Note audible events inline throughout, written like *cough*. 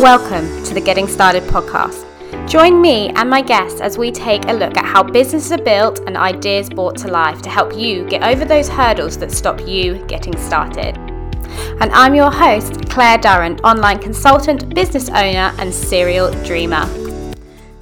Welcome to the Getting Started podcast. Join me and my guests as we take a look at how businesses are built and ideas brought to life to help you get over those hurdles that stop you getting started. And I'm your host, Claire Durrant, online consultant, business owner, and serial dreamer.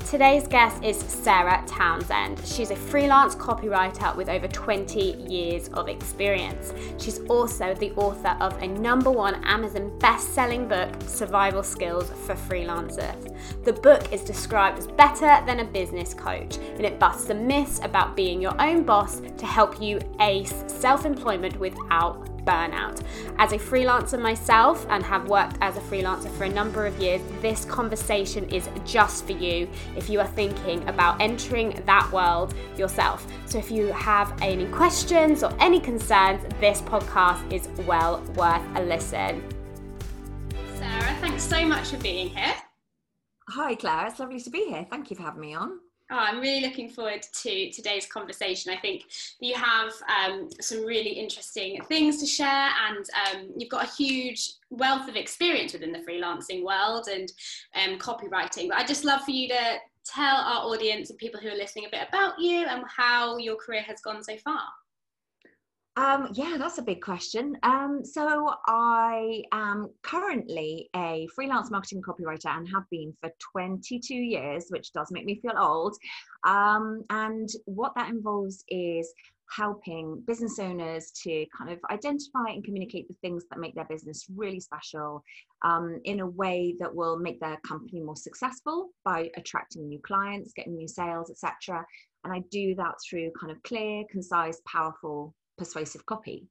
Today's guest is Sarah Townsend. She's a freelance copywriter with over 20 years of experience. She's also the author of a number one Amazon best selling book, Survival Skills for Freelancers. The book is described as better than a business coach and it busts the myths about being your own boss to help you ace self employment without burnout. As a freelancer myself and have worked as a freelancer for a number of years, this conversation is just for you if you are thinking about entering that world yourself. So if you have any questions or any concerns, this podcast is well worth a listen. Sarah, thanks so much for being here. Hi, Claire. It's lovely to be here. Thank you for having me on. Oh, I'm really looking forward to today's conversation. I think you have um, some really interesting things to share, and um, you've got a huge wealth of experience within the freelancing world and um, copywriting. But I'd just love for you to tell our audience and people who are listening a bit about you and how your career has gone so far. Um, yeah, that's a big question. Um, so I am currently a freelance marketing copywriter and have been for 22 years, which does make me feel old. Um, and what that involves is helping business owners to kind of identify and communicate the things that make their business really special um, in a way that will make their company more successful by attracting new clients, getting new sales, etc. And I do that through kind of clear, concise, powerful persuasive copy.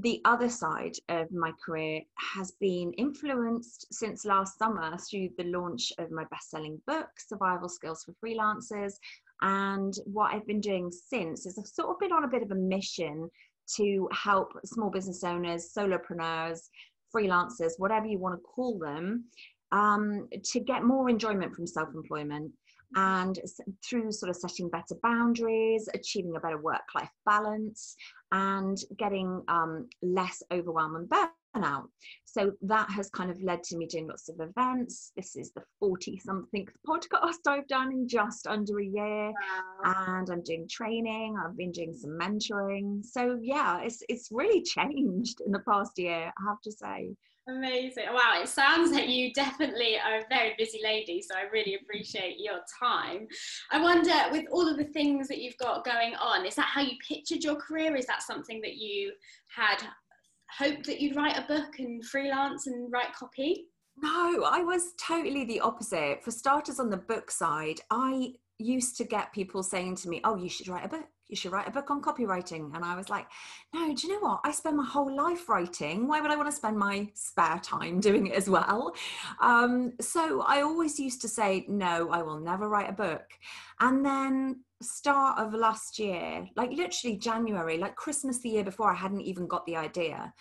The other side of my career has been influenced since last summer through the launch of my best selling book, Survival Skills for Freelancers. And what I've been doing since is I've sort of been on a bit of a mission to help small business owners, solopreneurs, freelancers, whatever you want to call them, um, to get more enjoyment from self employment and through sort of setting better boundaries, achieving a better work life balance, and getting um, less overwhelm and burnout. So that has kind of led to me doing lots of events. This is the 40 something podcast I've done in just under a year. Wow. And I'm doing training, I've been doing some mentoring. So yeah, it's it's really changed in the past year, I have to say. Amazing. Wow, it sounds like you definitely are a very busy lady, so I really appreciate your time. I wonder, with all of the things that you've got going on, is that how you pictured your career? Is that something that you had hoped that you'd write a book and freelance and write copy? No, I was totally the opposite. For starters, on the book side, I used to get people saying to me, Oh, you should write a book you should write a book on copywriting. And I was like, no, do you know what? I spend my whole life writing. Why would I want to spend my spare time *laughs* doing it as well? Um, so I always used to say, no, I will never write a book. And then start of last year, like literally January, like Christmas the year before, I hadn't even got the idea.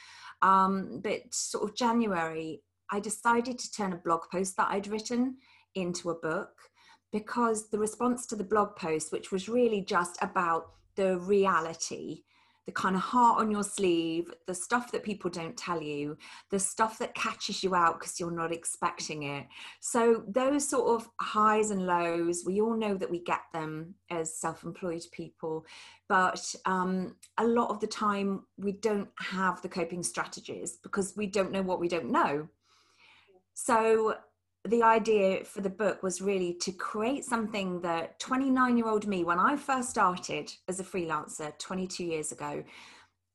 Um, but sort of January, I decided to turn a blog post that I'd written into a book because the response to the blog post, which was really just about the reality, the kind of heart on your sleeve, the stuff that people don't tell you, the stuff that catches you out because you're not expecting it. So, those sort of highs and lows, we all know that we get them as self employed people, but um, a lot of the time we don't have the coping strategies because we don't know what we don't know. So, the idea for the book was really to create something that 29 year old me, when I first started as a freelancer 22 years ago,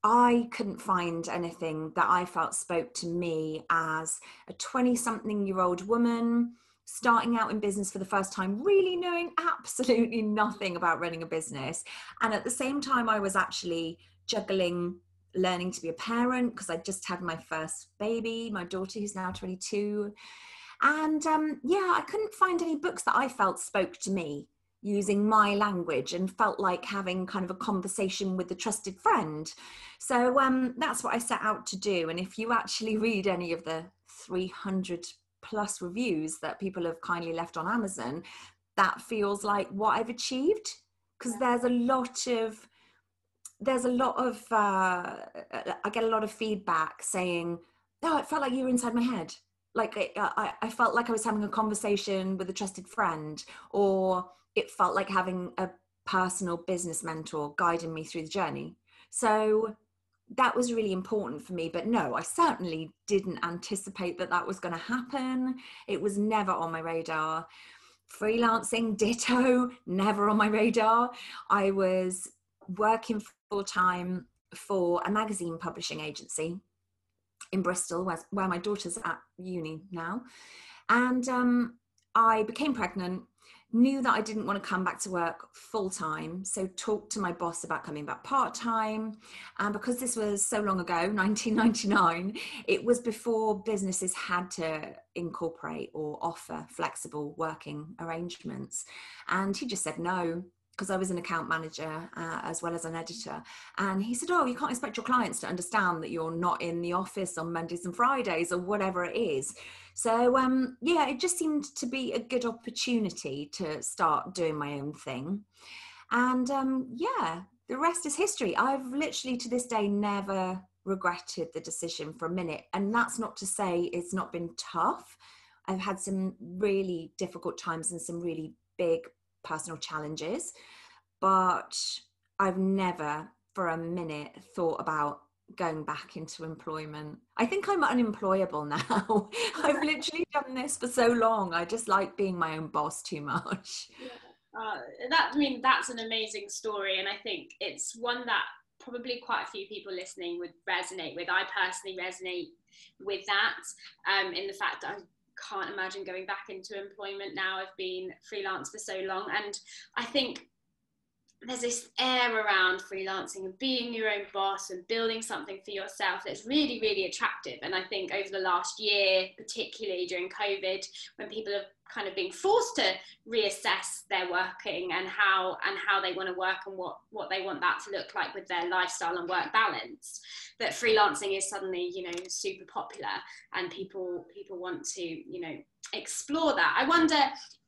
I couldn't find anything that I felt spoke to me as a 20 something year old woman starting out in business for the first time, really knowing absolutely nothing about running a business. And at the same time, I was actually juggling learning to be a parent because I just had my first baby, my daughter, who's now 22 and um, yeah, I couldn't find any books that I felt spoke to me using my language and felt like having kind of a conversation with a trusted friend. So um, that's what I set out to do. And if you actually read any of the 300 plus reviews that people have kindly left on Amazon, that feels like what I've achieved because there's a lot of there's a lot of uh, I get a lot of feedback saying, "Oh, it felt like you were inside my head." Like uh, I, I felt like I was having a conversation with a trusted friend, or it felt like having a personal business mentor guiding me through the journey. So that was really important for me. But no, I certainly didn't anticipate that that was going to happen. It was never on my radar. Freelancing, *laughs* ditto, never on my radar. I was working full time for a magazine publishing agency in Bristol, where, where my daughter's at uni now. And um, I became pregnant, knew that I didn't want to come back to work full time. So talked to my boss about coming back part time. And because this was so long ago, *laughs* 1999, it was before businesses had to incorporate or offer flexible working arrangements. And he just said no because I was an account manager uh, as well as an editor. And he said, Oh, you can't expect your clients to understand that you're not in the office on Mondays and Fridays or whatever it is. So, um, yeah, it just seemed to be a good opportunity to start doing my own thing. And um, yeah, the rest is history. I've literally to this day never regretted the decision for a minute. And that's not to say it's not been tough. I've had some really difficult times and some really big personal challenges, but I've never for a minute thought about going back into employment. I think I'm unemployable *laughs* now. I've *laughs* literally done this for so long. I just like being my own boss too much. Yeah. Uh, that I mean that's an amazing story, and I think it's one that probably quite a few people listening would resonate with. I personally resonate with that um, in the fact that I can't imagine going back into employment now. I've been freelance for so long, and I think there's this air around freelancing and being your own boss and building something for yourself that's really, really attractive. And I think over the last year, particularly during COVID, when people have kind of being forced to reassess their working and how and how they want to work and what what they want that to look like with their lifestyle and work balance. That freelancing is suddenly you know super popular and people people want to you know explore that. I wonder,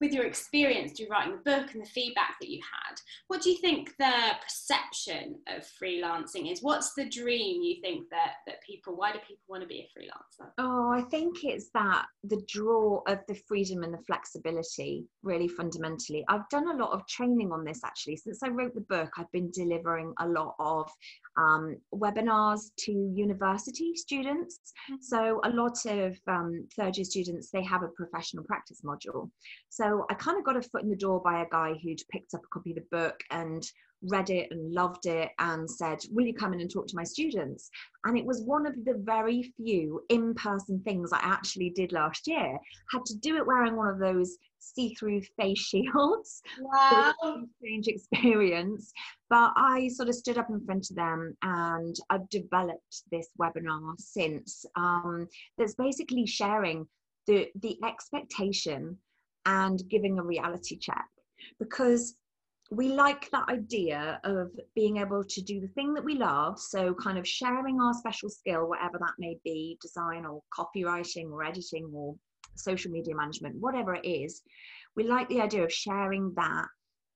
with your experience through writing the book and the feedback that you had, what do you think the perception of freelancing is? What's the dream you think that that people? Why do people want to be a freelancer? Oh, I think it's that the draw of the freedom and the flexibility, really fundamentally. I've done a lot of training on this actually since I wrote the book. I've been delivering a lot of um, webinars to university students. Mm-hmm. So a lot of um, third year students they have a professional practice module. So I kind of got a foot in the door by a guy who'd picked up a copy of the book and read it and loved it and said, Will you come in and talk to my students? And it was one of the very few in person things I actually did last year. Had to do it wearing one of those see through face *laughs* shields. Wow. strange experience. But I sort of stood up in front of them and I've developed this webinar since um, that's basically sharing the, the expectation and giving a reality check because we like that idea of being able to do the thing that we love. So, kind of sharing our special skill, whatever that may be design or copywriting or editing or social media management, whatever it is. We like the idea of sharing that,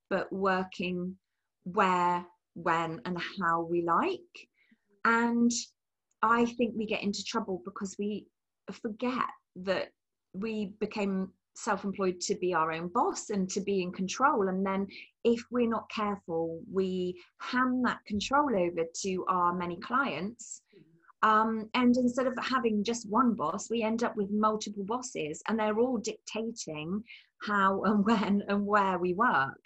but working where, when, and how we like. And I think we get into trouble because we forget that we became self-employed to be our own boss and to be in control. And then if we're not careful we hand that control over to our many clients. Um, and instead of having just one boss we end up with multiple bosses and they're all dictating how *laughs* and when and where we work.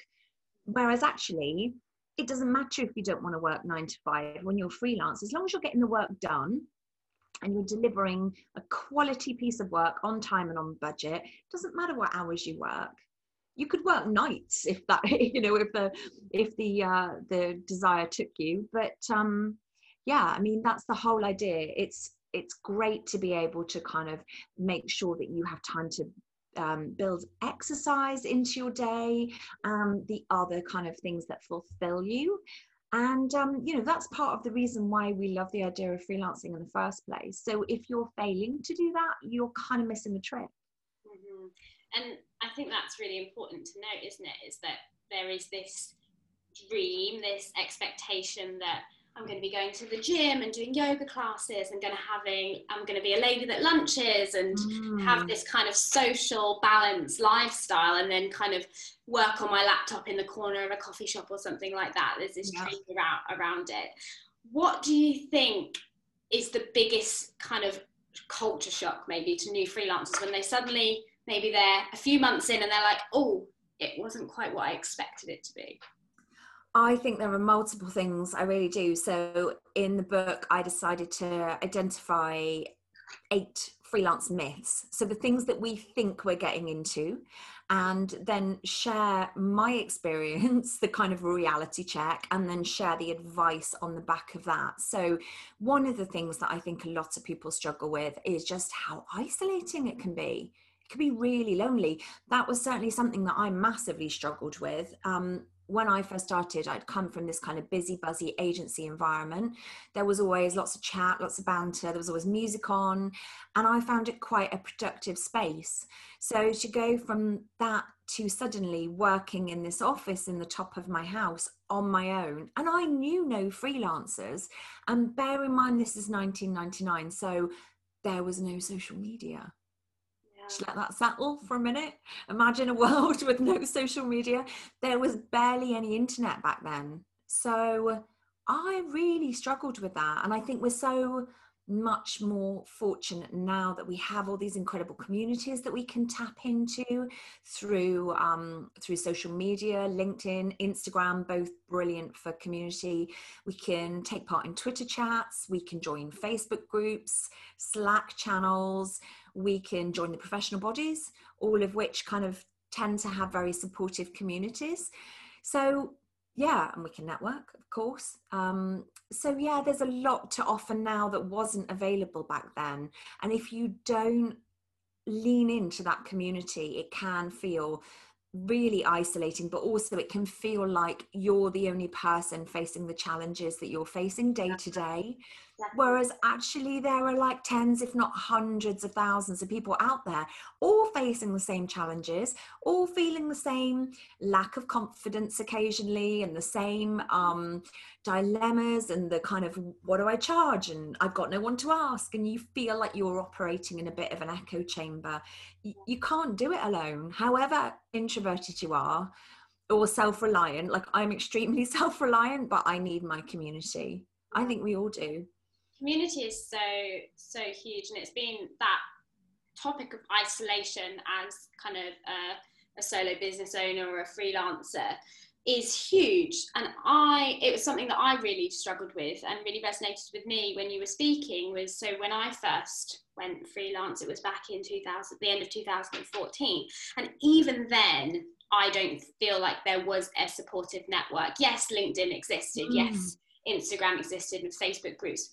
Whereas actually it doesn't matter if you don't want to work nine to five when you're freelance as long as you're getting the work done and you're delivering a quality piece of work on time and on budget doesn't matter what hours you work. You could work nights if that *laughs* you know if the if the uh the desire took you but um yeah i mean that's the whole idea. It's it's great to be able to kind of make sure that you have time to um, build exercise into your day um, the other kind of things that fulfill you and, um, you know, that's part of the reason why we love the idea of freelancing in the first place. So if you're failing to do that, you're kind of missing the trick. Mm-hmm. And I think that's really important to note, isn't it? Is that there is this dream, this expectation that I'm going to be going to the gym and doing yoga classes. I'm going to having I'm going to be a lady that lunches and mm. have this kind of social balanced lifestyle, and then kind of work on my laptop in the corner of a coffee shop or something like that. There's this yeah. around around it. What do you think is the biggest kind of culture shock maybe to new freelancers when they suddenly maybe they're a few months in and they're like, oh, it wasn't quite what I expected it to be? I think there are multiple things, I really do. So, in the book, I decided to identify eight freelance myths. So, the things that we think we're getting into, and then share my experience, *laughs* the kind of reality check, and then share the advice on the back of that. So, one of the things that I think a lot of people struggle with is just how isolating it can be it can be really lonely. That was certainly something that I massively struggled with. Um, when I first started, I'd come from this kind of busy, buzzy agency environment. There was always lots of chat, lots of banter, there was always music on, and I found it quite a productive space. So to go from that to suddenly working in this office in the top of my house on my own, and I knew no freelancers, and bear in mind this is 1999, so there was no social media. Just let that settle for a minute. Imagine a *laughs* world with no social media. There was barely any internet back then. So I really struggled with that. And I think we're so much more fortunate now that we have all these incredible communities that we can tap into through um, through social media linkedin instagram both brilliant for community we can take part in twitter chats we can join facebook groups slack channels we can join the professional bodies, all of which kind of tend to have very supportive communities. So, yeah, and we can network, of course. Um, so, yeah, there's a lot to offer now that wasn't available back then. And if you don't lean into that community, it can feel really isolating, but also it can feel like you're the only person facing the challenges that you're facing day to day. Whereas actually, there are like tens, if not hundreds of thousands of people out there, all facing the same challenges, all feeling the same lack of confidence occasionally, and the same um, dilemmas, and the kind of what do I charge? And I've got no one to ask. And you feel like you're operating in a bit of an echo chamber. You, you can't do it alone, however introverted you are or self reliant. Like I'm extremely *laughs* self reliant, but I need my community. I think we all do community is so so huge and it's been that topic of isolation as kind of a, a solo business owner or a freelancer is huge. And i it was something that i really struggled with and really resonated with me when you were speaking was so when i first went freelance it was back in 2000 the end of 2014 and even then i don't feel like there was a supportive network. Yes linkedin existed. Mm. yes instagram existed with facebook groups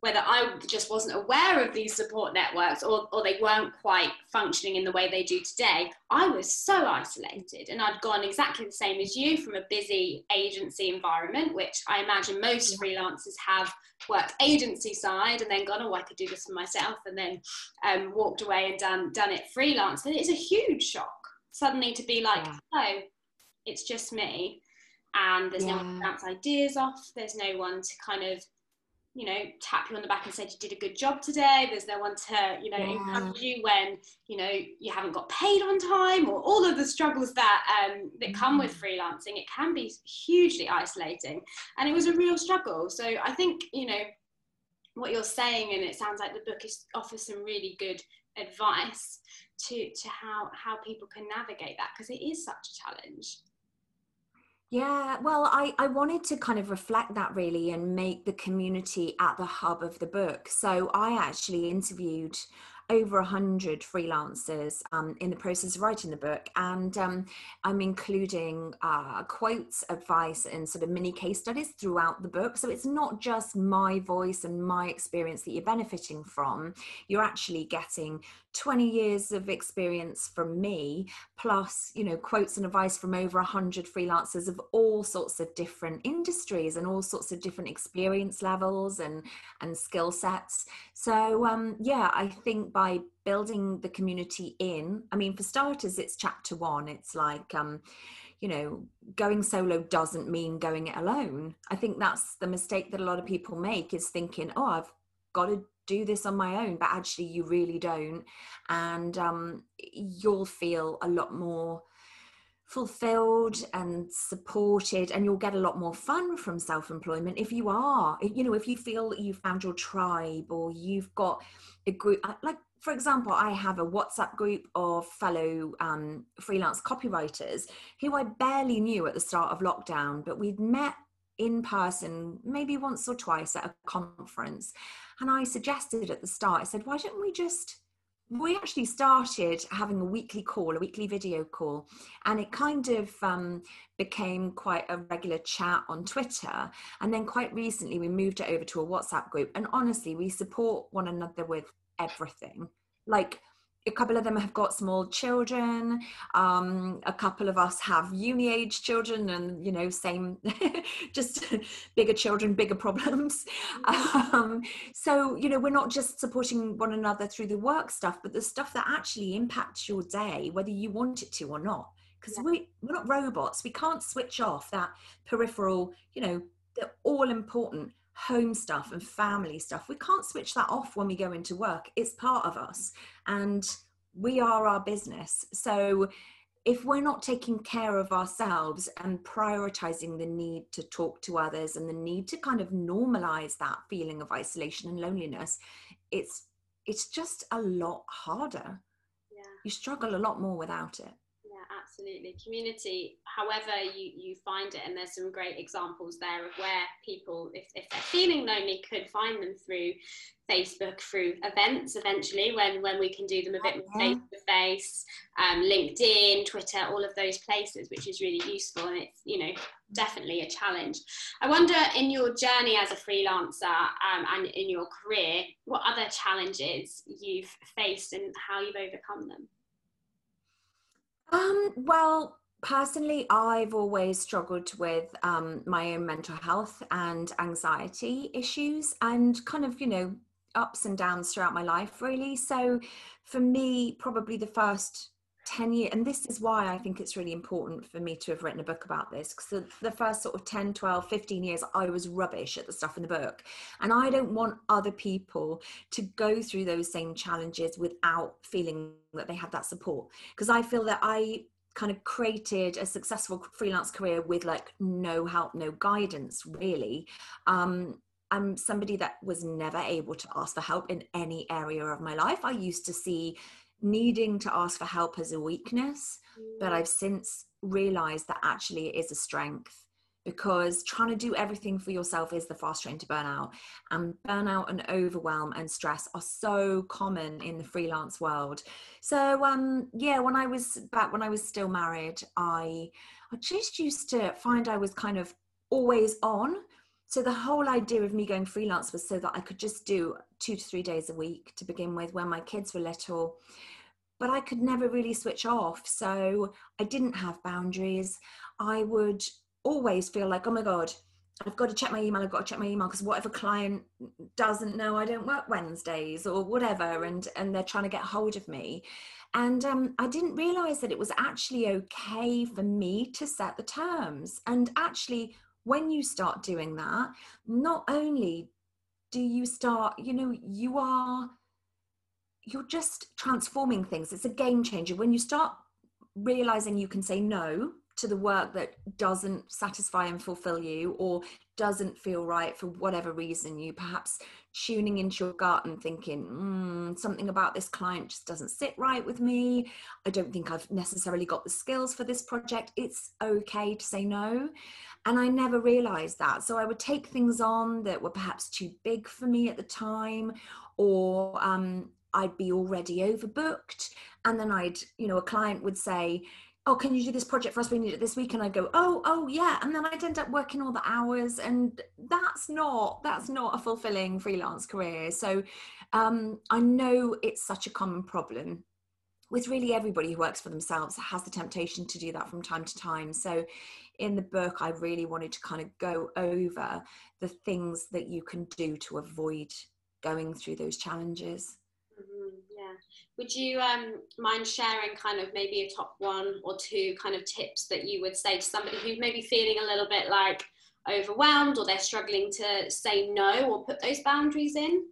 whether I just wasn't aware of these support networks or, or they weren't quite functioning in the way they do today, I was so isolated. And I'd gone exactly the same as you from a busy agency environment, which I imagine most freelancers have worked agency side and then gone, oh, I could do this for myself, and then um, walked away and done, done it freelance. And it's a huge shock suddenly to be like, yeah. oh, it's just me. And there's yeah. no one to bounce ideas off. There's no one to kind of you know tap you on the back and say you did a good job today there's no one to you know yeah. encourage you when you know you haven't got paid on time or all of the struggles that um, that come with mm. freelancing it can be hugely isolating and it was a real struggle so i think you know what you're saying and it sounds like the book is offers some really good advice to to how how people can navigate that because it is such a challenge yeah, well, I, I wanted to kind of reflect that really and make the community at the hub of the book. So I actually interviewed over 100 freelancers um, in the process of writing the book and um, i'm including uh, quotes advice and sort of mini case studies throughout the book. So it's not just my voice and my experience that you're benefiting from. You're actually getting 20 years of experience from me plus you know quotes and advice from over 100 freelancers of all sorts of different industries and all sorts of different experience levels and and skill sets. So um yeah i think by building the community in. I mean for starters it's chapter 1 it's like um you know going solo doesn't mean going it alone. I think that's the mistake that a lot of people make is thinking oh i've got to do this on my own but actually you really don't. And um, you'll feel a lot more fulfilled and supported and you'll get a lot more fun from self-employment if you are you know if you feel that you've found your tribe or you've got a group like for example i have a whatsapp group of fellow um, freelance copywriters who i barely knew at the start of lockdown but we'd met in person maybe once or twice at a conference and i suggested at the start i said why don't we just we actually started having a weekly call, a weekly video call, and it kind of um, became quite a regular chat on Twitter. And then quite recently, we moved it over to a WhatsApp group. And honestly, we support one another with everything. Like a couple of them have got small children um, a couple of us have uni age children and you know same *laughs* just *laughs* bigger children bigger problems mm-hmm. um, so you know we're not just supporting one another through the work stuff but the stuff that actually impacts your day whether you want it to or not because yeah. we, we're not robots we can't switch off that peripheral you know the all important home stuff and family stuff. We can't switch that off when we go into work. It's part of us and we are our business. So if we're not taking care of ourselves and prioritizing the need to talk to others and the need to kind of normalize that feeling of isolation and loneliness, it's it's just a lot harder. Yeah. You struggle a lot more without it absolutely community however you you find it and there's some great examples there of where people if, if they're feeling lonely could find them through facebook through events eventually when when we can do them a bit more face to face linkedin twitter all of those places which is really useful and it's you know definitely a challenge. I wonder in your journey as a freelancer um, and in your career what other challenges you've faced and how you've overcome them um, well, personally, I've always struggled with um, my own mental health and anxiety issues, and kind of, you know, ups and downs throughout my life, really. So, for me, probably the first 10 years and this is why i think it's really important for me to have written a book about this because the, the, first sort of 10 12 15 years i was rubbish at the stuff in the book. And i don't want other people to go through those same challenges without feeling that they have that support. Because i feel that i kind of created a successful freelance career with like no help no guidance really. Um, I'm somebody that was never able to ask for help in any area of my life. I used to see needing to ask for help as a weakness, but I've since realized that actually it is a strength because trying to do everything for yourself is the fast train to burnout. And burnout and overwhelm and stress are so common in the freelance world. So um yeah, when I was back when I was still married, I I just used to find I was kind of always on. So the whole idea of me going freelance was so that I could just do two to three days a week to begin with when my kids were little but I could never really switch off. So I didn't have boundaries. I would always feel like, oh my God, I've got to check my email. I've got to check my email because what if a client doesn't know I don't work Wednesdays or whatever, and and they're trying to get hold of me. And um, I didn't realize that it was actually okay for me to set the terms. And actually, when you start doing that, not only do you start, you know, you are you're just transforming things. It's a game changer. When you start realizing you can say no to the work that doesn't satisfy and fulfill you or doesn't feel right for whatever reason, you perhaps tuning into your gut and thinking, mm, something about this client just doesn't sit right with me. I don't think I've necessarily got the skills for this project. It's okay to say no. And I never realized that. So I would take things on that were perhaps too big for me at the time or um, I'd be already overbooked. And then I'd, you know, a client would say, Oh, can you do this project for us? We need it this week. And I'd go, Oh, oh yeah. And then I'd end up working all the hours. And that's not, that's not a fulfilling freelance career. So um, I know it's such a common problem with really everybody who works for themselves has the temptation to do that from time to time. So in the book, I really wanted to kind of go over the things that you can do to avoid going through those challenges. Mm-hmm. Yeah, Would you um, mind sharing kind of maybe a top one or two kind of tips that you would say to somebody who's maybe feeling a little bit like overwhelmed or they're struggling to say no or put those boundaries in?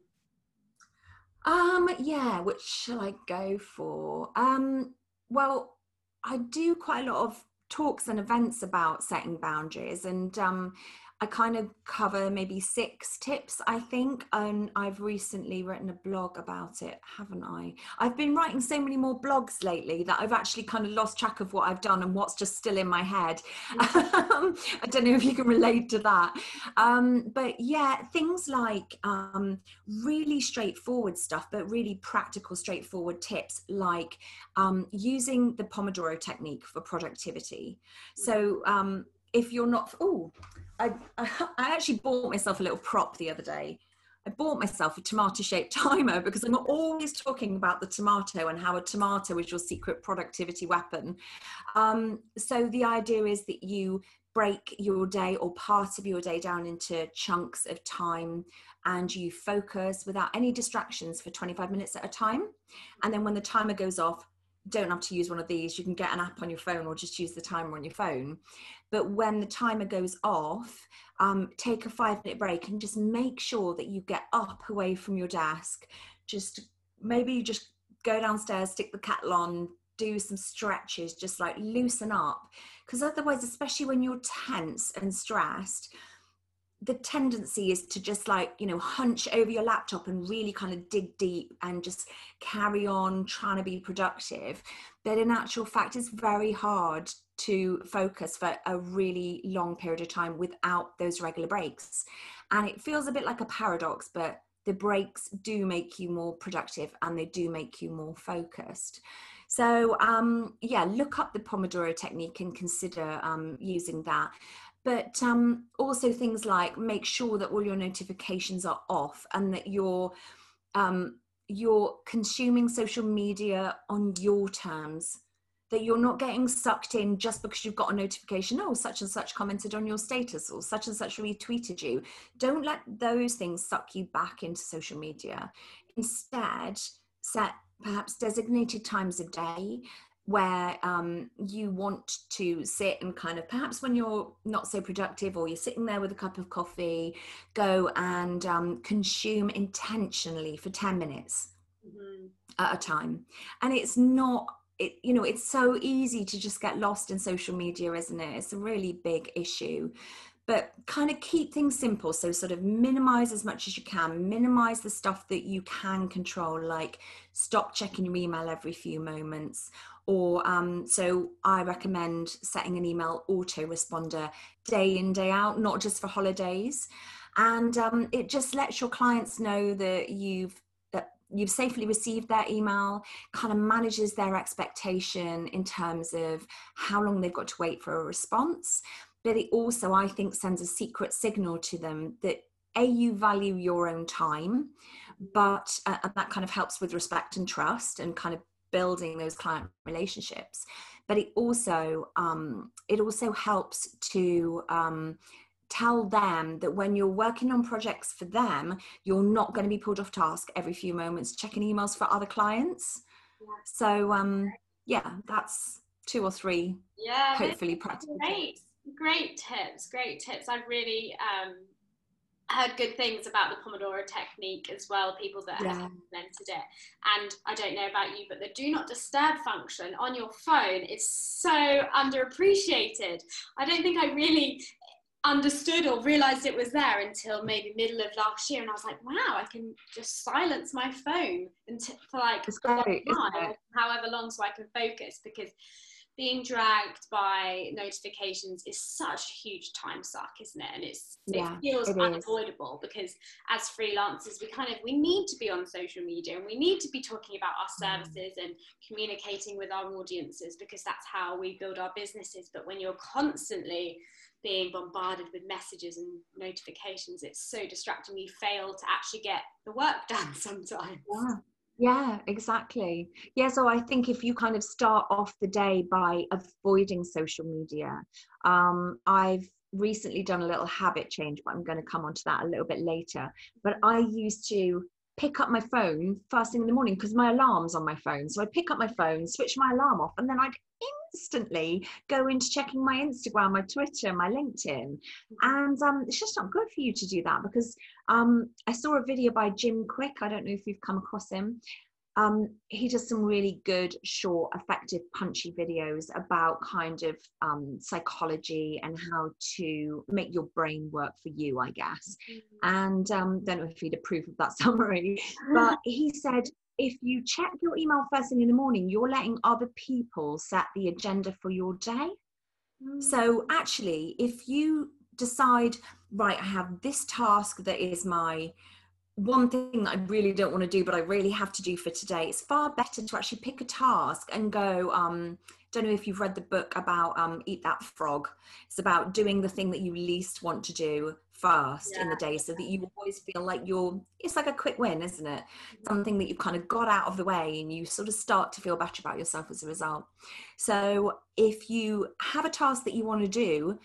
Um, yeah, which shall I go for? Um, well, I do quite a lot of talks and events about setting boundaries. And um, I kind of cover maybe six tips, I think. And I've recently written a blog about it, haven't I? I've been writing so many more blogs lately that I've actually kind of lost track of what I've done and what's just still in my head. Mm. *laughs* I don't know if you can relate to that. Um, but yeah, things like um, really straightforward stuff, but really practical, straightforward tips like um, using the Pomodoro technique for productivity. So um, if you're not, oh, I, *laughs* I, actually bought myself a little prop the other day. I bought myself a tomato shaped *laughs* timer because I'm always talking about the tomato and how a tomato is your secret productivity weapon. Um, so the idea is that you break your day or part of your day down into chunks of time and you focus without any distractions for 25 minutes at a time. And then when the timer goes off, don't have to use one of these. You can get an app on your phone or just use the timer on your phone. But when the timer goes off, um, take a five minute break and just make sure that you get up away from your desk. Just maybe you just go downstairs, stick the kettle on, do some stretches, just like loosen up. Because otherwise, especially when you're tense and stressed, the tendency is to just like you know hunch over your laptop and really kind of dig deep and just carry on trying to be productive but in actual fact it's very hard to focus for a really long period of time without those regular breaks. And it feels a bit like a paradox but the breaks do make you more productive and they do make you more focused. So um, yeah look up the pomodoro technique and consider um, using that. But um, also things like make sure that all your notifications are off and that you're um, you're consuming social media on your terms that you're not getting sucked in just because you've got a notification oh such and such commented on your status or such and such retweeted you. Don't let those things suck you back into social media. Instead set perhaps designated times of day where um, you want to sit and kind of perhaps when you're not so productive or you're sitting there with a cup of coffee go and um, consume intentionally for 10 minutes mm-hmm. at a time. And it's not it you know it's so easy to just get lost in social media isn't it it's a really big issue but kind of keep things simple so sort of minimize as much as you can minimize the stuff that you can control like stop checking your email every few moments or um, so I recommend setting an email autoresponder day in, day out, not just for holidays. And um, it just lets your clients know that you've you've safely received their email, kind of manages their expectation in terms of how long they've got to wait for a response. But it also, I think, sends a secret signal to them that a you value your own time but uh, that kind of helps with respect and trust and kind of building those client relationships but it also um, it also helps to um, tell them that when you're working on projects for them you're not going to be pulled off task every few moments checking emails for other clients yeah. so um yeah that's two or three yeah hopefully practical great great tips great tips i've really um heard good things about the Pomodoro technique as well, people that yeah. have implemented it. And I don't know about you, but the do not disturb function on your phone is so underappreciated. I don't think I really understood or realized it was there until maybe middle of last year and I was like wow I can just silence my phone until for like great, however long so I can focus because being dragged by notifications is such a huge time suck isn't it and it's yeah, it feels it unavoidable is. because as freelancers we kind of we need to be on social media and we need to be talking about our mm. services mm. and communicating with our audiences because that's how we build our businesses but when you're constantly being bombarded with messages and notifications it's so distracting you fail to actually get the work *laughs* done sometimes yeah yeah, exactly. Yeah, so I think if you kind of start off the day by avoiding social media, um, I've recently done a little habit change, but I'm going to come onto that a little bit later. But I used to pick up my phone first thing in the morning because my alarm's on my phone. So I'd pick up my phone, switch my alarm off, and then I'd instantly go into checking my Instagram, my Twitter, my LinkedIn. And um, it's just not good for you to do that because um, I saw a video by Jim Kwik. I don't know if you've come across him um, he does some really good, short, effective, punchy videos about kind of um, psychology and how to make your brain work for you, I guess. Mm-hmm. And um, don't know if he'd approve of that *laughs* summary, but *laughs* he said if you check your email first thing in the morning, you're letting other people set the agenda for your day. Mm. So actually, if you decide, right, I have this task that is my one thing that I really don't want to do, but I really have to do for today, it's far better to actually pick a task and go. Um, don't know if you've read the book about um, Eat That Frog. It's about doing the thing that you least want to do first yeah. in the day so that you always feel like you're it's like a quick win isn't it mm-hmm. something that you've kind of got out of the way and you sort of start to feel better about yourself as a result so if you have a task that you want to do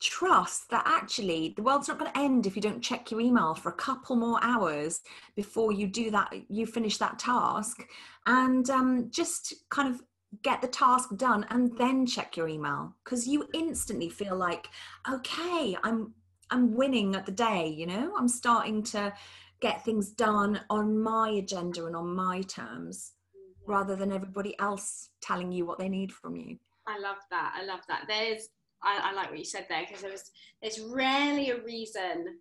trust that actually the world's not going to end if you don't check your email for a couple more hours before you do that you finish that task. And um, just kind of get the task done and then check your email because you instantly feel like okay i'm i'm winning at the day you know? I'm starting to get things done on my agenda and on my terms rather than everybody else telling you what they need from you. I love that i love that. There's I, I like what you said there because there was there's rarely a reason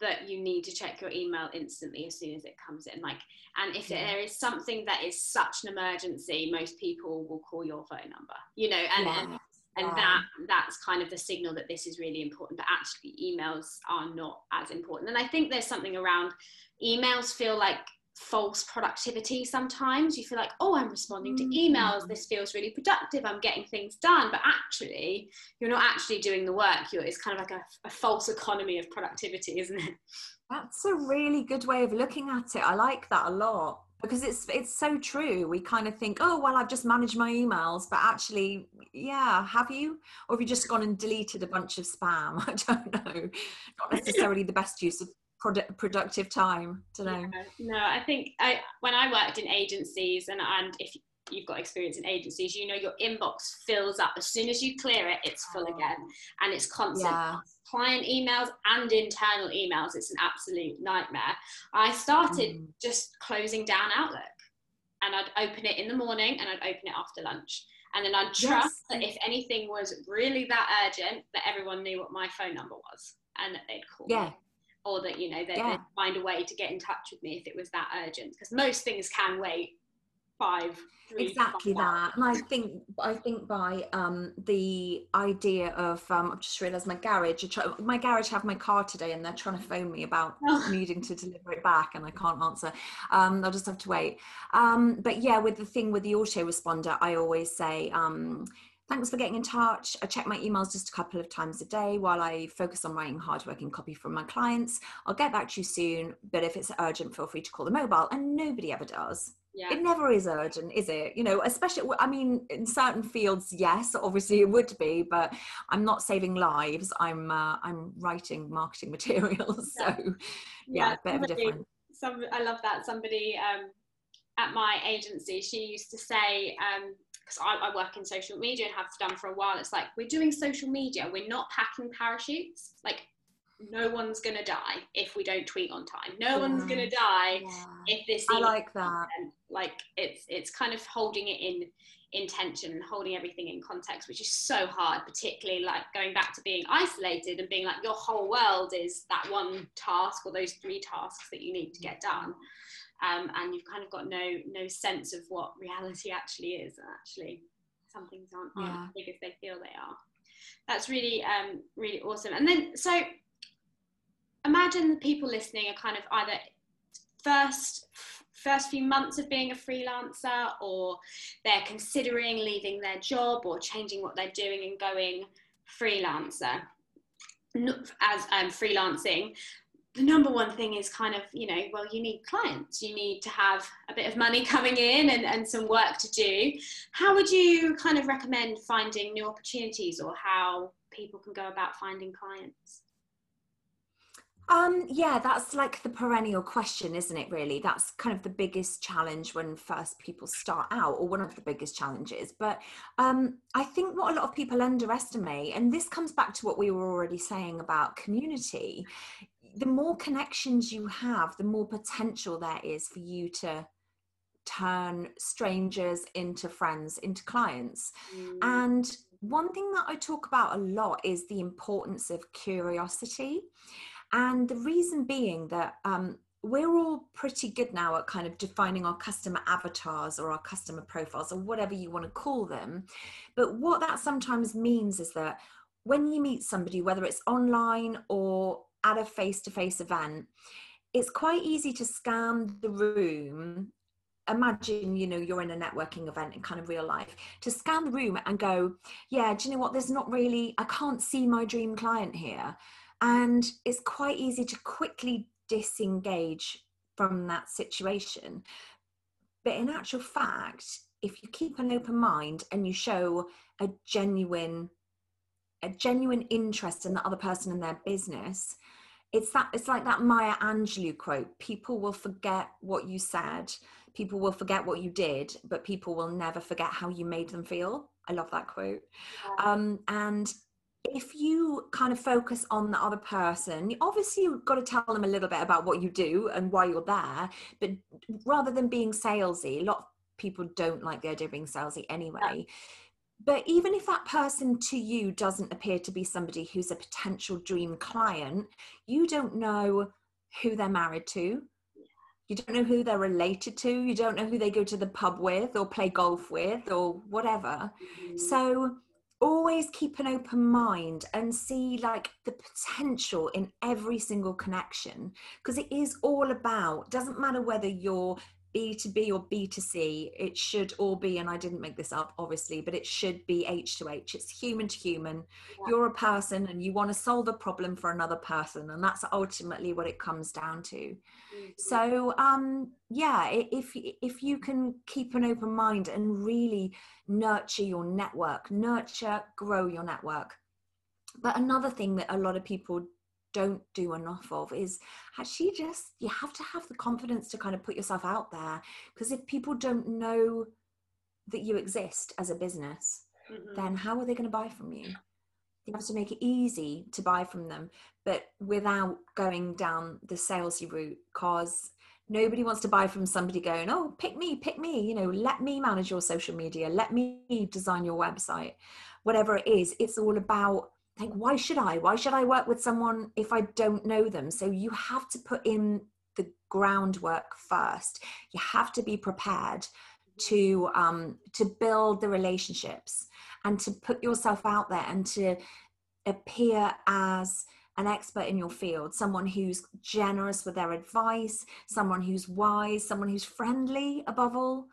that you need to check your email instantly as soon as it comes in like and if yeah. there is something that is such an emergency most people will call your phone number you know and yeah. and, and that that's kind of the signal that this is really important but actually emails are not as important and i think there's something around emails feel like false productivity sometimes. You feel like oh i'm responding to emails. Mm. this feels really productive. I'm getting things done. But actually you're not actually doing the work. You're, it's kind of like a, a false economy of productivity isn't it? That's a really good way of looking at it. I like that a lot because it's it's so true. We kind of think oh well i've just managed my emails. But actually yeah have you? Or have you just gone and deleted a bunch of spam? *laughs* I don't know. Not necessarily the best use of produ- productive time to know. Yeah, no i think i when i worked in agencies and and if you've got experience in agencies you know your inbox fills up. As soon as you clear it it's full again. And it's constant yeah. client emails and internal emails. It's an absolute nightmare. I started mm. just closing down outlook. And i'd open it in the morning and i'd open it after lunch. And then I'd trust yes. that if anything was really that urgent, that everyone knew what my phone number was and that they'd call yeah. me or that you know they, yeah. find a way to get in touch with me if it was that urgent because most things can wait five three, exactly five that and i think i think by um the idea of um i've just realized my garage my garage have my car today and they're trying to phone me about *laughs* oh. needing to deliver it back and i can't answer um i'll just have to wait um but yeah with the thing with the autoresponder i always say um Thanks for getting in touch. I check my emails just a couple of times a day while I focus on writing hardworking copy for my clients. I'll get back to you soon, but if it's urgent, feel free to call the mobile. And nobody ever does. Yeah. It never is urgent, is it? You know, especially, I mean, in certain fields, yes, obviously it would be, but I'm not saving lives. I'm uh, I'm writing marketing *laughs* materials. So, yeah, yeah bit of a different. Some, I love that. Somebody um, at my agency, she used to say, um, because I, I, work in social media and have done for a while, it's like we're doing social media, we're not packing parachutes. Like no one's gonna die if we don't tweet on time. No yeah. one's gonna die yeah. if this. I like that. Like it's it's kind of holding it in intention and holding everything in context, which is so hard, particularly like going back to being isolated and being like your whole world is that one task or those three tasks that you need to get done um, and you've kind of got no no sense of what reality actually is and actually some things aren't, aren't yeah. as big as they feel they are. That's really um, really awesome. And then so imagine the people listening are kind of either first first few months of being a freelancer or they're considering leaving their job or changing what they're doing and going freelancer. As um, freelancing the number one thing is kind of you know well you need clients you need to have a bit of money *laughs* coming in and, and some work to do how would you kind of recommend finding new opportunities or how people can go about finding clients Um, yeah, that's like the perennial question, isn't it? Really, that's kind of the biggest challenge when first people start out, or one of the biggest challenges. But um, I think what a lot of people underestimate, and this comes back to what we were already saying about community, the more connections you have, the more potential there is for you to turn strangers into friends, into clients. Mm. And one thing that I talk about a lot is the importance of curiosity. And the reason being that um, we're all pretty good now at kind of defining our customer avatars or our customer profiles or whatever you want to call them. But what that sometimes means is that when you meet somebody, whether it's online or at a face to face event, it's quite easy to scan the room. Imagine you know you're in a networking event in kind of real life. To scan the room and go yeah do you know what? There's not really i can't see my dream client here. And it's quite easy to quickly disengage from that situation. But in actual fact if you keep an open mind and you show a genuine a genuine interest in the other person and their business it's that it's like that maya angelou quote people will forget what you said people will forget what you did but people will never forget how you made them feel. I love that quote. Um, and if you kind of focus on the other person obviously you've got to tell them a little bit about what you do and why you're there but rather than being salesy a lot of people don't like the idea of being salesy anyway. yeah but even if that person to you doesn't appear to be somebody who's a potential dream client, you don't know who they're married to. You don't know who they're related to. You don't know who they go to the pub with or play golf with or whatever. Mm-hmm. So always keep an open mind and see like the potential in every single connection because it is all about doesn't matter whether you're B2B or B2C, it should all be, and I didn't make this up, obviously, but it should be H to H. It's human to human. Yeah. You're a person and you want to solve a problem for another person. And that's ultimately what it comes down to. Mm-hmm. So, um, yeah, if, if you can keep an open mind and really nurture your network, nurture, grow your network. But another thing that a lot of people don't do enough of is actually just you have to have the confidence to kind of put yourself out there because if people don't know that you exist as a business mm-hmm. then how are they going to buy from you you have to make it easy to buy from them but without going down the salesy route because nobody wants to buy from somebody going oh pick me pick me you know let me manage your social media let me design your website whatever it is it's all about think why should i? Why should i work with someone if i don't know them? So you have to put in the groundwork first. You have to be prepared to um, to build the relationships and to put yourself out there and to appear as an expert in your field someone who's generous with their advice someone who's wise someone who's friendly above all.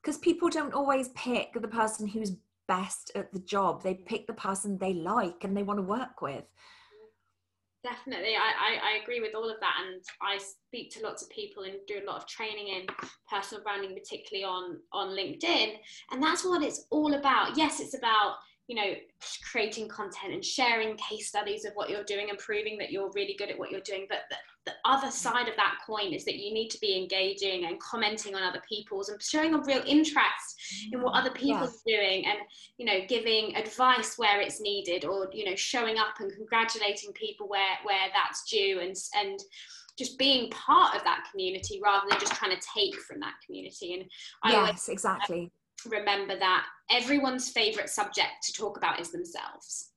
Because people don't always pick the person who's best at the job. They pick the person they like and they want to work with. Definitely, I, I, I, agree with all of that, and I speak to lots of people and do a lot of training in personal branding, particularly on on LinkedIn, and that's what it's all about. Yes, it's about you know creating content and sharing case studies of what you're doing and proving that you're really good at what you're doing but the, the other side of that coin is that you need to be engaging and commenting on other people's and showing a real interest in what other people yes. are doing and you know giving advice where it's needed or you know showing up and congratulating people where where that's due and and just being part of that community rather than just trying to take from that community and I yes exactly remember that everyone's favorite subject to talk about is themselves.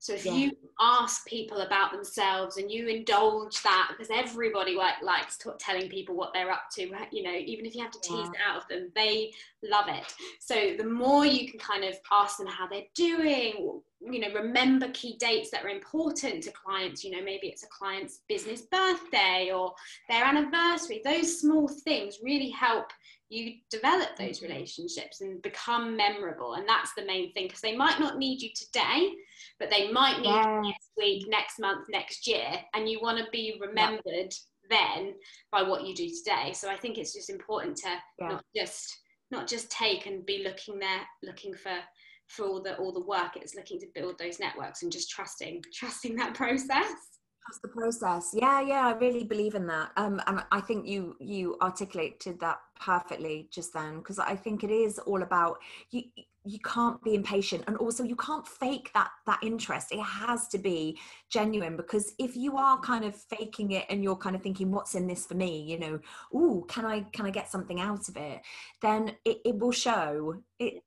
So if yeah. you ask people about themselves and you indulge that, because everybody like, likes t- telling people what they're up to, you know, even if you have to tease yeah. it out of them, they love it. So the more you can kind of ask them how they're doing, you know, remember key dates that are important to clients. You know, maybe it's a client's business birthday or their anniversary. Those small things really help you develop those relationships and become memorable and that's the main thing because they might not need you today but they might need you next week next month next year and you want to be remembered yeah. then by what you do today so i think it's just important to yeah. not just not just take and be looking there looking for for all the all the work it's looking to build those networks and just trusting *laughs* trusting that process That's the process. Yeah, yeah, I really believe in that. Um, and I think you you articulated that perfectly just then because I think it is all about you. You can't be impatient, and also you can't fake that that interest. It has to be genuine because if you are kind of faking it and you're kind of thinking, "What's in this for me?" You know, "Ooh, can I can I get something out of it?" Then it, it will show. It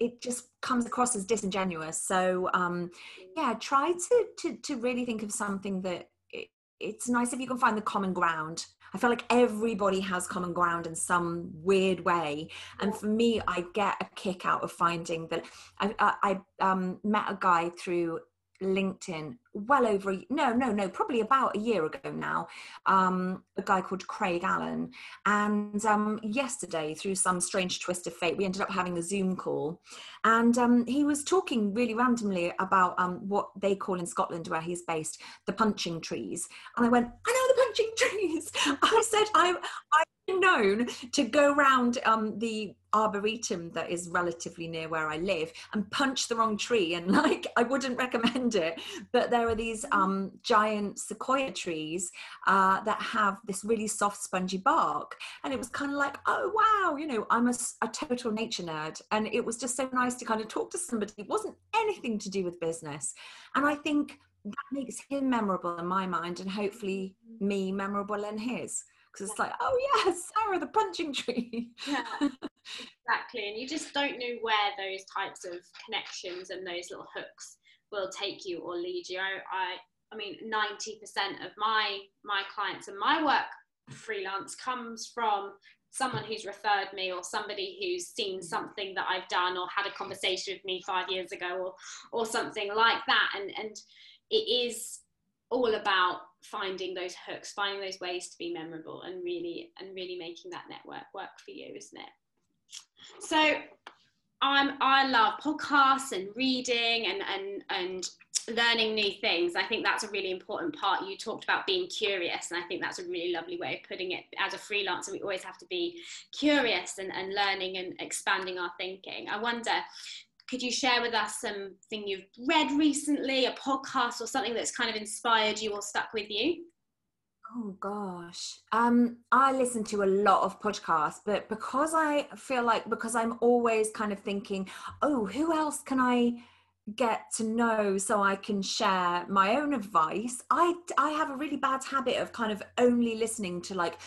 it just comes across as disingenuous. So um, yeah, try to, to to really think of something that it, it's nice if you can find the common ground. I feel like everybody has common ground in some weird way, and for me, I get a kick out of finding that. I, I, I um, met a guy through LinkedIn well over a, no no no probably about a year ago now um, a guy called Craig Allen. And um, yesterday through some strange twist of fate we ended up having a Zoom call. And um, he was talking really randomly about um, what they call in Scotland where he's based the punching trees. And I went I know the trees *laughs* I said I I known to go round um, the arboretum that is relatively near where I live and punch the wrong tree. And *laughs* like, I wouldn't recommend it. But there are these um, giant sequoia trees uh, that have this really soft, spongy bark. And it was kind of like, oh, wow, you know, I'm a, a total nature nerd. And it was just so nice to kind of talk to somebody. It wasn't anything to do with business. And I think that makes him memorable in my mind and hopefully me memorable in his because it's like, oh yes, *laughs* Sarah, the punching tree. yeah, *laughs* exactly. And you just don't know where those types of connections and those little hooks will take you or lead you. I, I, I mean, 90% of my my clients and my work freelance comes from someone who's referred me or somebody who's seen something that I've done or had a conversation with me five years ago or or something like that. And and it is all about finding those hooks finding those ways to be memorable and really and really making that network work for you isn't it? So i'm i love podcasts and reading and and and learning new things. I think that's a really important part. You talked about being curious and i think that's a really lovely way of putting it. As a freelancer we always have to be curious and, and learning and expanding our thinking. I wonder could you share with us something you've read recently, a podcast or something that's kind of inspired you or stuck with you? Oh gosh. Um, I listen to a lot of podcasts, but because I feel like because I'm always kind of thinking, oh, who else can I get to know so I can share my own advice? I I have a really bad habit of kind of only listening to like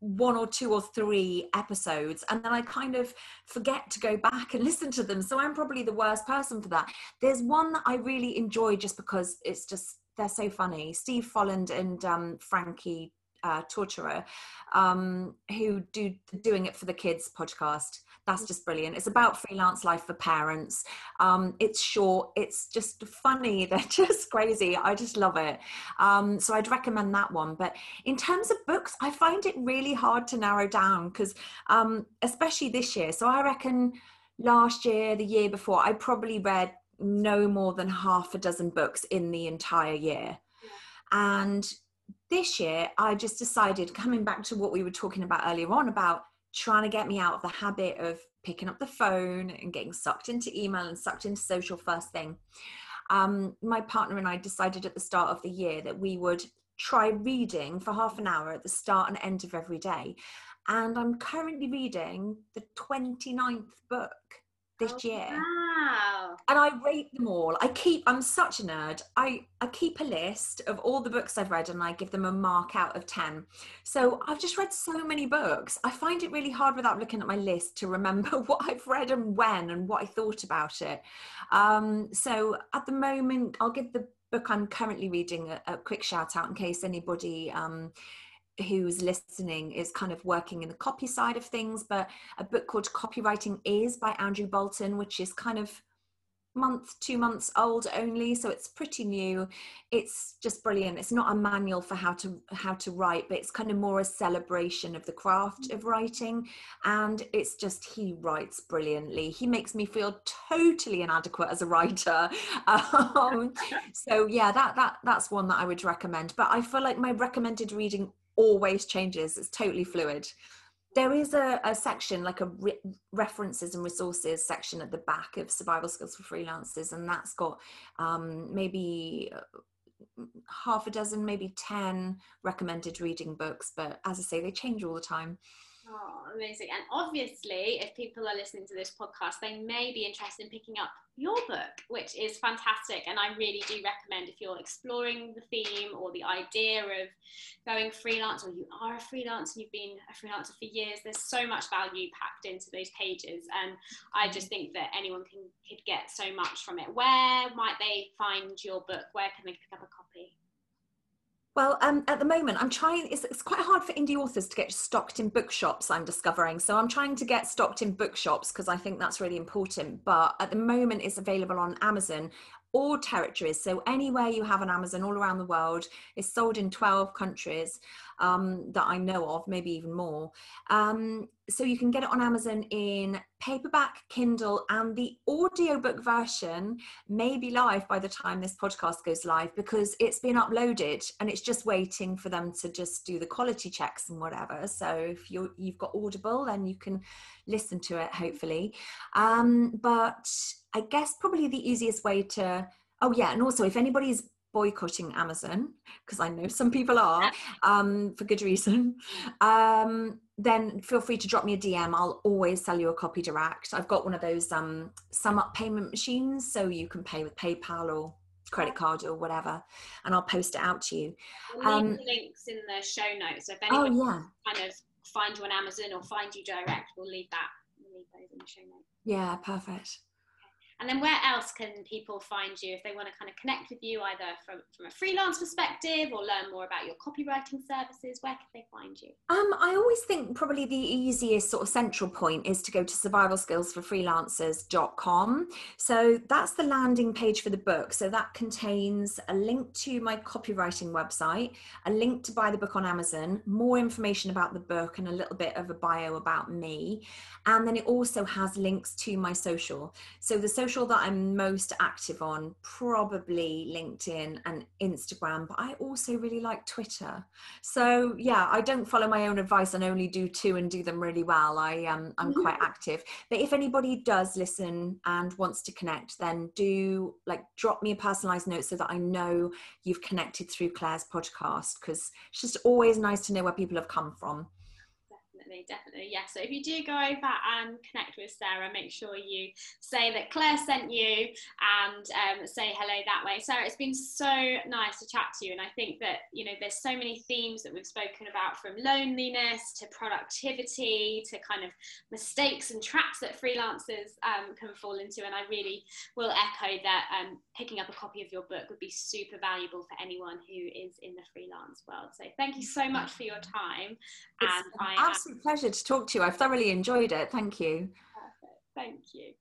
one or two or three episodes and then I kind of forget to go back and *laughs* listen to them. So I'm probably the worst person for that. There's one that I really enjoy just because it's just they're so funny. Steve Folland and um, Frankie uh, Tortora, um, who do doing it for the kids podcast. That's just brilliant. It's about freelance life for parents. Um, it's short. It's just funny. *laughs* They're just crazy. I just love it. Um, so I'd recommend that one. But in terms of books, I find it really hard to narrow down because, um, especially this year. So I reckon last year, the year before, I probably read no more than half a dozen books in the entire year. And this year, I just decided, coming back to what we were talking about earlier on about trying to get me out of the habit of picking up the phone and getting sucked into email and sucked into social first thing. Um, my partner and I decided at the start of the year that we would try reading for half an hour at the start and end of every day. And I'm currently reading the 29th book this oh, year. Wow. And I rate them all. I keep I'm such a nerd. I I keep a list of all the books I've read and I give them a mark out of 10. So I've just read so many books. I find it really hard without looking at my list to remember *laughs* what I've read and when and what I thought about it. Um, so at the moment I'll give the book I'm currently reading a, a quick shout out in case anybody um, who's listening is kind of working in the copy side of things, but a book called Copywriting Is by Andrew Boulton, which is kind of month, two months old only, so it's pretty new. It's just brilliant. It's not a manual for how to how to write, but it's kind of more a celebration of the craft of writing. And it's just he writes brilliantly. He makes me feel totally inadequate as a writer. *laughs* Um, *laughs* so yeah, that that that's one that I would recommend. But I feel like my recommended reading always changes it's totally fluid there is a, a section like a re- references and resources section at the back of survival skills for freelancers and that's got um, maybe half a dozen, maybe 10 recommended reading books. But as I say, they change all the time. Oh, amazing. And obviously, if people are listening to this podcast, they may be interested in picking up your book, which is fantastic. And I really do recommend if you're exploring the theme or the idea of going freelance, or you are a freelancer, you've been a freelancer for years, there's so much value packed into those pages. And I mm-hmm. just think that anyone can could get so much from it. Where might they find your book? Where can they pick up a copy? Well, um, at the moment, I'm trying. It's, it's, quite hard for indie authors to get stocked in bookshops. I'm discovering, so I'm trying to get stocked in bookshops because I think that's really important. But at the moment, it's available on Amazon all territories. So anywhere you have an Amazon all around the world, it's sold in 12 countries um, that I know of, maybe even more. Um, so you can get it on Amazon in paperback, Kindle, and the audiobook version may be live by the time this podcast goes live because it's been uploaded and it's just waiting for them to just do the quality checks and whatever. So if you you've got Audible, then you can listen to it hopefully. Um, but I guess probably the easiest way to oh yeah, and also if anybody's boycotting Amazon, because I know some people *laughs* are, um, for good reason, um, then feel free to drop me a DM. I'll always sell you a copy direct. I've got one of those um, SumUp payment machines, so you can pay with PayPal or credit card or whatever, and I'll post it out to you. Um, links in the show notes. So if oh, anyone oh, yeah. kind of find you on Amazon or find you direct, we'll leave that. We'll leave those in the show notes. Yeah, perfect. And then where else can people find you if they want to kind of connect with you either from, from a freelance perspective or learn more about your copywriting services? Where can they find you? Um, I always think probably the easiest sort of central point is to go to survivalskillsforfreelancers.com. So that's the landing page for the book. So that contains a link to my copywriting website, a link to buy the book on Amazon, more information about the book and a little bit of a bio about me. And then it also has links to my social. So the social social that I'm most active on, probably LinkedIn and Instagram, but I also really like Twitter. So yeah, I don't follow my own advice and only do two and do them really well. I um, I'm mm-hmm. quite active. But if anybody does listen and wants to connect, then do like drop me a personalized note so that I know you've connected through Claire's podcast because it's just always nice to know where people have come from definitely, definitely. Yeah. So if you do go over and connect with Sarah, make sure you say that Claire sent you and um, say hello that way. Sarah, it's been so nice to chat to you. And I think that, you know, there's so many themes that we've spoken about from loneliness to productivity to kind of mistakes and traps that freelancers um, can fall into. And I really will echo that um, picking up a copy of your book would be super valuable for anyone who is in the freelance world. So thank you so much for your time. It's and I absolute pleasure to talk to you. I've thoroughly enjoyed it. Thank you. Perfect. Thank you.